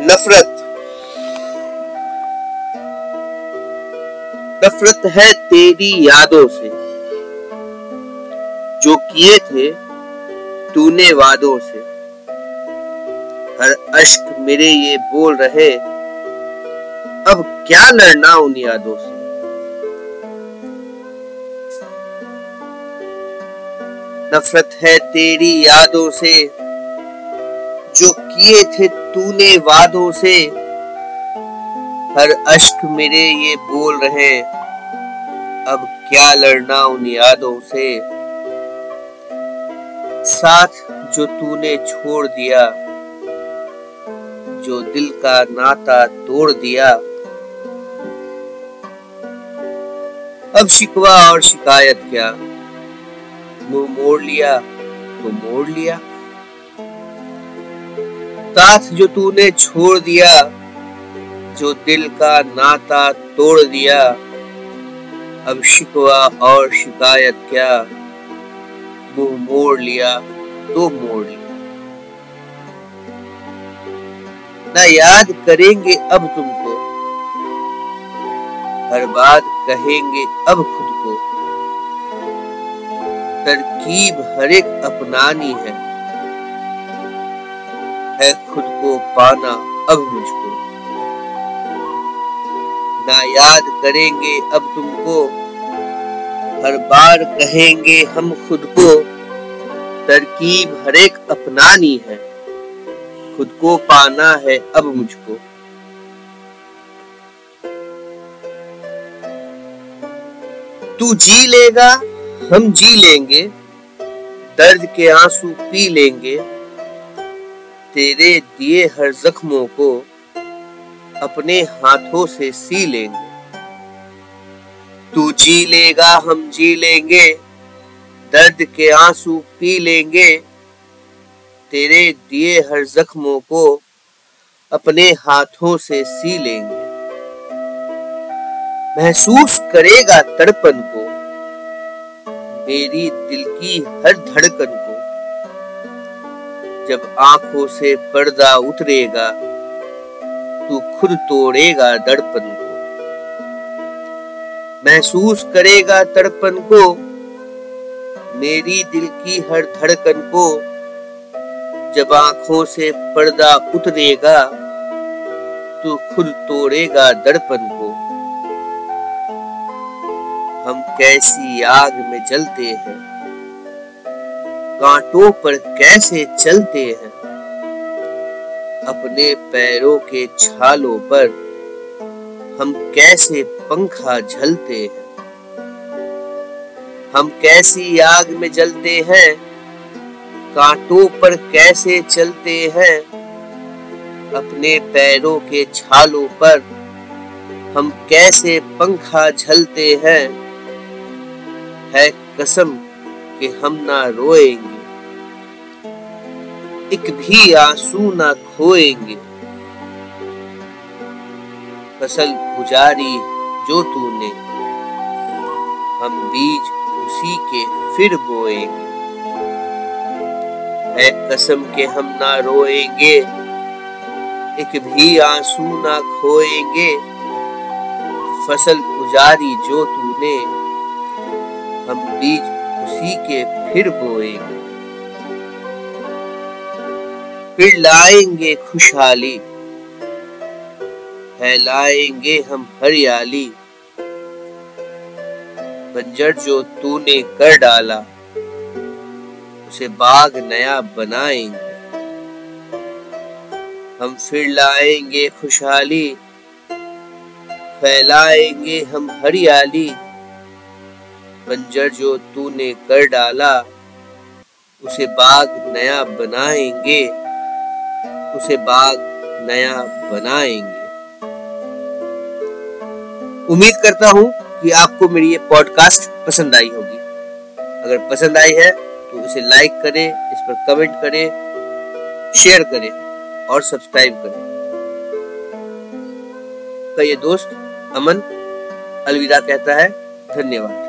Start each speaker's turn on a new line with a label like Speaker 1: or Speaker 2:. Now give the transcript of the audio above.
Speaker 1: नफरत। नफरत है तेरी यादों से। जो किए थे तूने वादों से। हर अश्क मेरे ये बोल रहे, अब क्या लड़ना उन यादों से। नफरत है तेरी यादों से। जो किए थे तूने वादों से। हर अश्क मेरे ये बोल रहे, अब क्या लड़ना उन यादों से? साथ जो तूने छोड़ दिया, जो दिल का नाता तोड़ दिया। अब शिकवा और शिकायत क्या? मुँह मोड़ लिया तो मोड़ लिया। साथ जो तूने छोड़ दिया, जो दिल का नाता तोड़ दिया, अब शिकवा और शिकायत क्या? मुँह मोड़ लिया तो मोड़ लिया। ना याद करेंगे अब तुमको, हर बात कहेंगे अब खुद को। तरकीब हर एक अपनानी है। है खुद को पाना अब मुझको। ना याद करेंगे अब तुमको, हर बार कहेंगे हम खुद को, तरकीब हर एक अपनानी है, खुद को पाना है अब मुझको। तू जी लेगा, हम जी लेंगे, दर्द के आँसू पी लेंगे तेरे दिए हर जख्मों को अपने हाथों से सी लेंगे। तू जी लेगा, हम जी लेंगे, दर्द के आँसू पी लेंगे। तेरे दिए हर जख्मों को अपने हाथों से सी लेंगे। महसूस करेगा तड़पन को, मेरी दिल की हर धड़कन को। जब आँखों से पर्दा उतरेगा, तू खुद तोड़ेगा दर्पण को। महसूस करेगा तड़पन को, मेरी दिल की हर धड़कन को। जब आँखों से पर्दा उतरेगा, तू खुद तोड़ेगा दर्पण को। हम कैसी आग में जलते हैं। कांटों पर कैसे चलते हैं? अपने पैरों के छालों पर हम कैसे पंखा झलते हैं? हम कैसी आग में जलते हैं? कांटों पर कैसे चलते हैं? अपने पैरों के छालों पर हम कैसे पंखा झलते हैं? है कसम कि हम ना रोएँगे। एक भी आँसू ना खोएँगे। फ़सल गुजारी जो तूने, हम बीज उसी के फिर बोएँगे। है कसम के हम ना रोएँगे, एक भी आँसू ना खोएँगे। फ़सल गुजारी जो तूने, हम बीज उसी के फिर बोएँगे। फिर लाएँगे खुशहाली। फैलाएँगे हम हरियाली। बंजर जो तूने कर डाला, उसे बाग नया बनाएँगे। हम फिर लाएँगे खुशहाली, फैलाएँगे हम हरियाली। बंजर जो तूने कर डाला, उसे बाग नया बनाएँगे। उसे बाग नया बनाएँगे। उम्मीद करता हूँ कि आपको मेरी ये पॉडकास्ट पसंद आई होगी। अगर पसंद आई है तो इसे लाइक करें, इस पर कमेंट करें शेयर करें और सब्सक्राइब करें। का ये दोस्त अमन अलविदा कहता है, धन्यवाद।